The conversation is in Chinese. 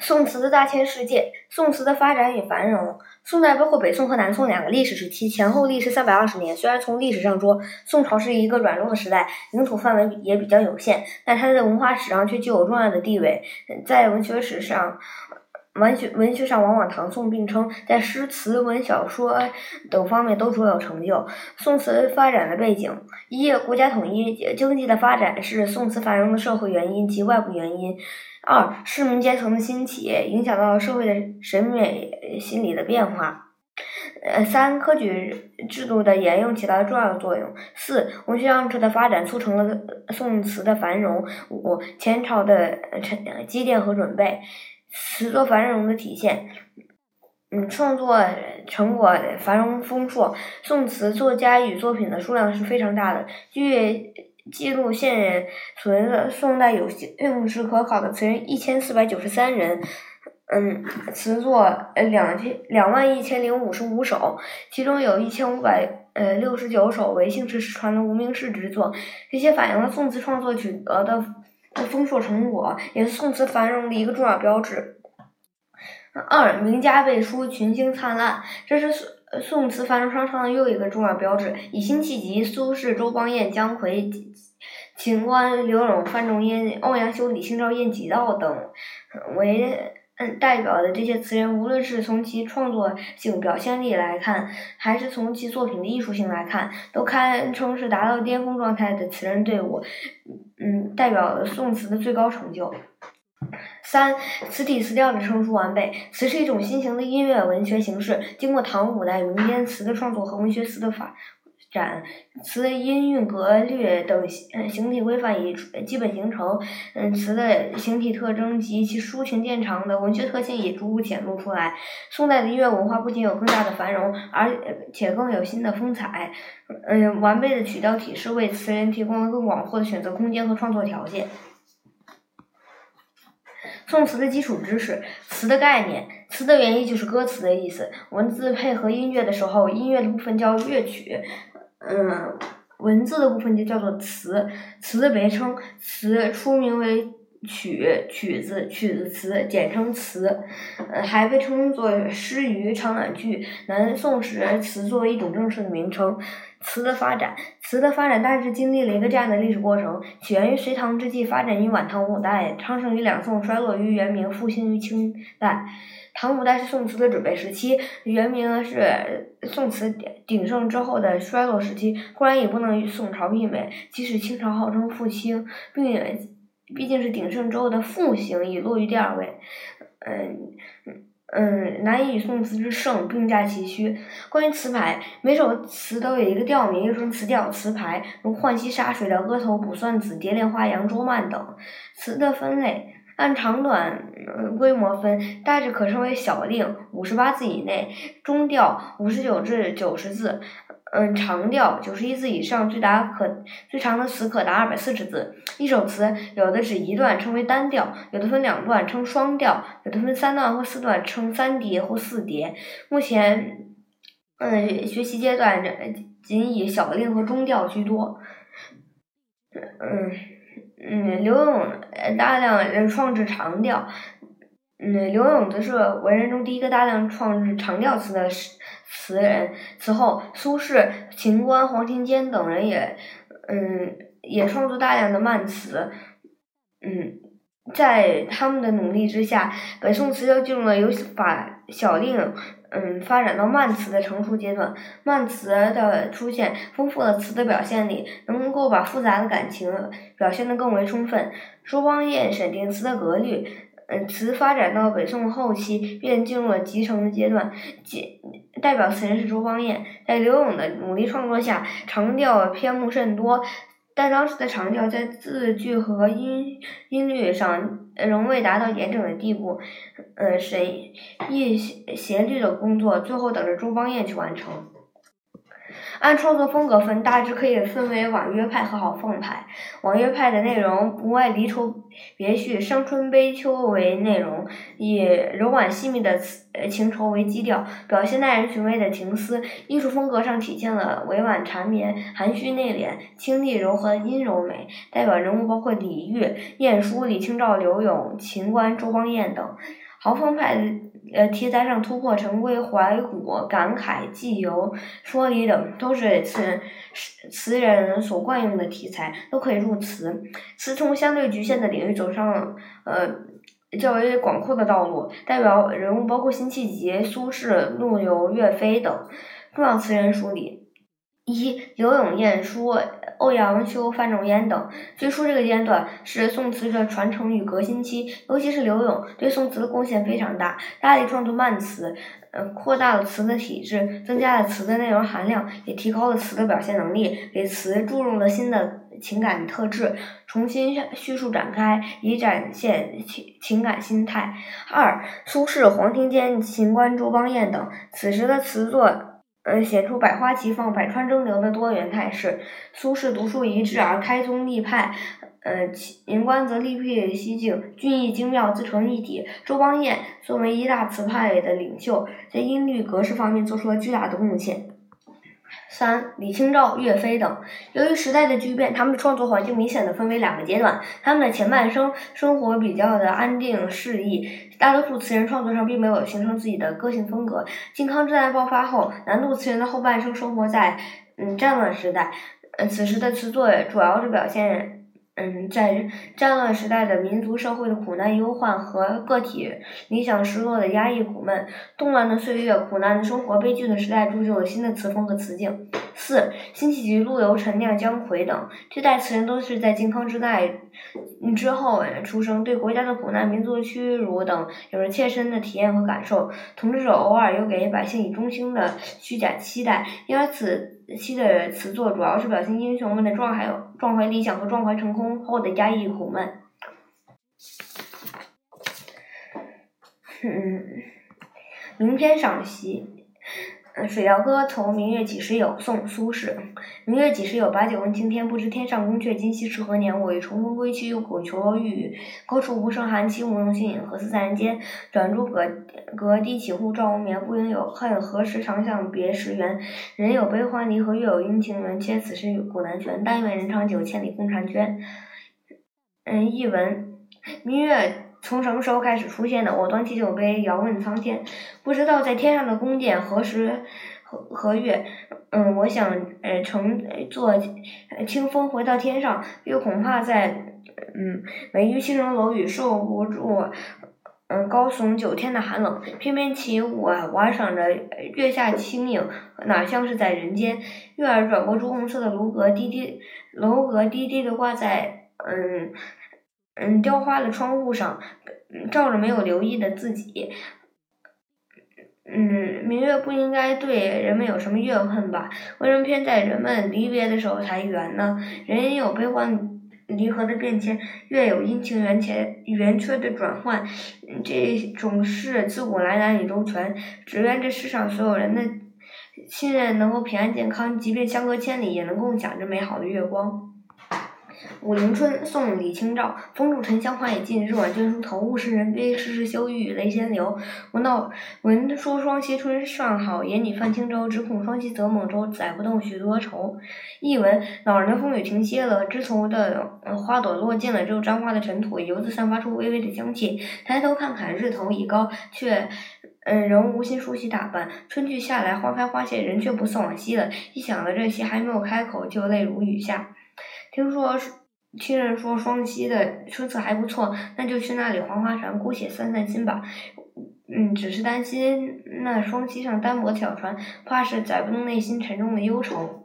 宋词的大千世界，宋词的发展与繁荣。宋代包括北宋和南宋两个历史时期，前后历时三百二十年。虽然从历史上说，宋朝是一个软弱的时代，领土范围也比较有限，但它的文化史上却具有重要的地位。在文学史上，文学文学上往往唐宋并称，在诗词、文小说等方面都卓有成就。宋词发展的背景：一、国家统一，经济的发展是宋词繁荣的社会原因及外部原因。二、市民阶层的兴起影响到了社会的审美心理的变化。呃，三、科举制度的沿用起到了重要作用。四、文学样式的发展促成了宋词的繁荣。五、前朝的沉积淀和准备，词作繁荣的体现。嗯，创作成果繁荣丰硕，宋词作家与作品的数量是非常大的。据记录现存的宋代有姓史可考的词人一千四百九十三人，嗯，词作呃两千两万一千零五十五首，其中有一千五百呃六十九首为姓氏失传的无名氏之作，这些反映了宋词创作取得的丰硕成果，也是宋词繁荣的一个重要标志。二，名家辈出，群星灿烂，这是宋宋词繁荣昌盛的又一个重要标志。以辛弃疾、苏轼、周邦彦、姜夔、秦观、柳永、范仲淹、欧阳修、李清照、晏几道等为代表的这些词人，无论是从其创作性表现力来看，还是从其作品的艺术性来看，都堪称是达到巅峰状态的词人队伍。嗯，代表了宋词的最高成就。三，词体词调的成熟完备。词是一种新型的音乐文学形式，经过唐五代民间词的创作和文学词的发展，词的音韵、格律等形体规范已基本形成。嗯，词的形体特征及其抒情见长的文学特性也逐步显露出来。宋代的音乐文化不仅有更大的繁荣，而且更有新的风采。嗯，完备的曲调体式为词人提供了更广阔的选择空间和创作条件。宋词的基础知识，词的概念，词的原意就是歌词的意思。文字配合音乐的时候，音乐的部分叫乐曲，嗯，文字的部分就叫做词。词的别称，词初名为曲、曲子、曲子词，简称词。呃，还被称作诗余、长短句。南宋时，词作为一种正式的名称。词的发展，词的发展大致经历了一个这样的历史过程：起源于隋唐之际，发展于晚唐五代，昌盛于两宋，衰落于元明，复兴于清代。唐五代是宋词的准备时期，元明是宋词鼎盛之后的衰落时期。固然也不能与宋朝媲美，即使清朝号称复兴，并毕竟是鼎盛之后的复兴，已落于第二位。嗯。嗯，难以与宋词之盛并驾齐驱。关于词牌，每首词都有一个调名，又称词调、词牌，如《浣溪沙》《水调歌头》《卜算子》《蝶恋花》《扬州慢》等。词的分类按长短规模分，大致可称为小令五十八字以内，中调五十九至九十字。嗯，长调九十一字以上，最达可最长的词可达二百四十字。一首词有的只一段称为单调，有的分两段称双调，有的分三段或四段称三叠或四叠。目前，嗯，学习阶段仅以小令和中调居多。嗯嗯，刘永大量创制长调。嗯，刘永则是文人中第一个大量创制长调词的词人。此后，苏轼、秦观、黄庭坚等人也，嗯，也创作大量的慢词。嗯，在他们的努力之下，北宋词就进入了由法小令，嗯，发展到慢词的成熟阶段。慢词的出现，丰富了词的表现力，能够把复杂的感情表现得更为充分。周邦彦审定词的格律。嗯，词发展到北宋后期，便进入了集成的阶段。代代表词人是周邦彦，在刘永的努力创作下，长调篇目甚多。但当时的长调在字句和音音律上仍未达到严整的地步。呃，审译协律的工作，最后等着周邦彦去完成。按创作风格分，大致可以分为婉约派和豪放派。婉约派的内容不外离愁别绪、伤春悲秋为内容，以柔婉细密的情愁为基调，表现耐人寻味的情思。艺术风格上体现了委婉缠绵、含蓄内敛、清丽柔和的阴柔美。代表人物包括李煜、晏殊、李清照、柳永、秦观、周邦彦等。豪放派呃题材上突破陈规、怀古、感慨、寄游、说理等，都是词人词人所惯用的题材，都可以入词。词从相对局限的领域走上呃较为广阔的道路，代表人物包括辛弃疾、苏轼、陆游、岳飞等重要词人梳理。一刘永彦书。欧阳修、范仲淹等，最初这个阶段是宋词的传承与革新期，尤其是柳永对宋词的贡献非常大，大力创作慢词，嗯，扩大了词的体制，增加了词的内容含量，也提高了词的表现能力，给词注入了新的情感特质，重新叙述展开，以展现情情感心态。二，苏轼、黄庭坚、秦观、周邦彦等，此时的词作。呃，显出百花齐放、百川争流的多元态势。苏轼独树一帜而开宗立派，呃，秦观则另辟蹊径，俊逸精妙，自成一体。周邦彦作为一大词派的领袖，在音律格式方面做出了巨大的贡献。三，李清照、岳飞等，由于时代的巨变，他们的创作环境明显的分为两个阶段。他们的前半生生活比较的安定适宜，大多数词人创作上并没有形成自己的个性风格。靖康之难爆发后，南渡词人的后半生生活在嗯战乱时代，嗯，此时的词作主要是表现。嗯，在战乱时代的民族社会的苦难忧患和个体理想失落的压抑苦闷，动乱的岁月，苦难的生活，悲剧的时代，铸就了新的词风和词境。四，辛弃疾、陆游、陈亮、姜夔等这代词人都是在靖康之难之后出生，对国家的苦难、民族的屈辱等有着切身的体验和感受。统治者偶尔又给百姓以衷心的虚假期待，因而此。期的词作主要是表现英雄们的壮怀、壮怀理想和壮怀成功后的压抑苦闷。嗯，名篇赏析。《水调歌头·明月几时有》宋·苏轼。明月几时有？把酒问青天。不知天上宫阙，今夕是何年？我欲乘风归去，又恐琼楼玉宇，高处不胜寒。起舞弄清影，何似在人间？转朱阁，阁低绮户，照无眠。不应有恨，何时长向别时圆？人有悲欢离合，月有阴晴圆缺。此事古难全。但愿人长久，千里共婵娟。嗯，译文：明月。从什么时候开始出现的？我端起酒杯，遥问苍天，不知道在天上的宫殿何时何何月？嗯，我想呃乘坐清风回到天上，又恐怕在嗯位于青城楼宇受不住嗯高耸九天的寒冷。翩翩起舞啊，玩赏着月下清影，哪像是在人间？月儿转过朱红色的楼阁，低低楼阁低低的挂在嗯。嗯，雕花的窗户上，照着没有留意的自己。嗯，明月不应该对人们有什么怨恨吧？为什么偏在人们离别的时候才圆呢？人有悲欢离合的变迁，月有阴晴圆缺圆缺的转换，这种事自古来难以周全。只愿这世上所有人的亲人能够平安健康，即便相隔千里，也能共享这美好的月光。《武陵春》宋·李清照。风住尘香花已尽，日晚倦梳头。物是人非事事休，欲语泪先流。闻道闻说双溪春尚好，言拟泛轻舟。只恐双溪择猛舟，载不动许多愁。译文：恼人的风雨停歇了，枝头的花朵落尽了，只有沾花的尘土，油渍散发出微微的香气。抬头看看，日头已高，却嗯仍无心梳洗打扮。春去夏来，花开花谢，人却不似往昔了。一想到这些，还没有开口，就泪如雨下。听说听人说双溪的春色还不错，那就去那里划划船，姑且散散心吧。嗯，只是担心那双溪上单薄的小船，怕是载不动内心沉重的忧愁。